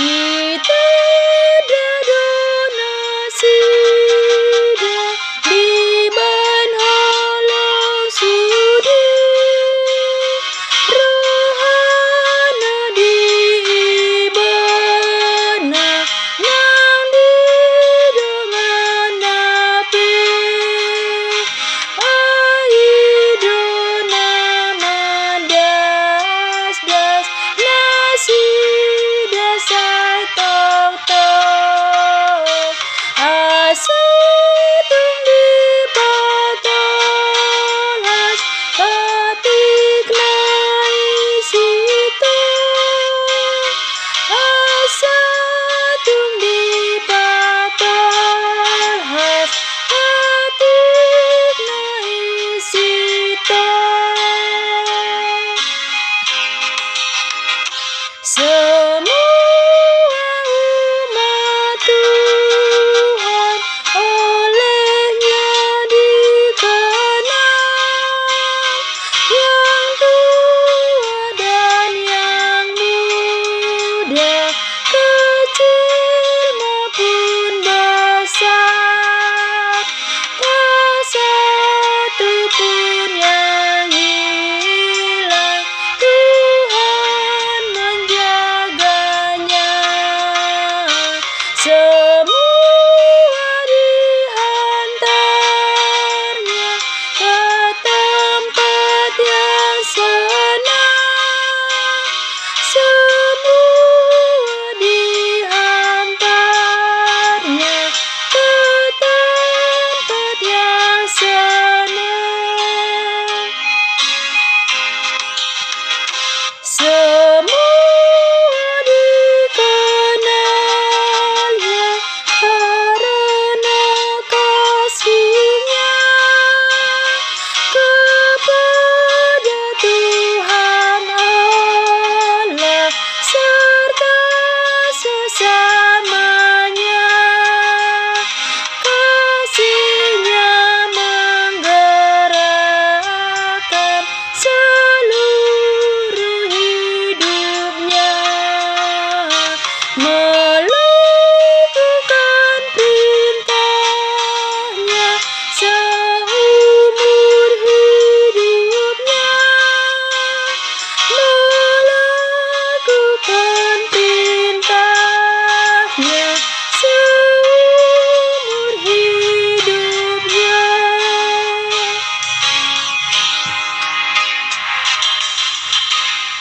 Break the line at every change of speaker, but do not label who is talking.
你的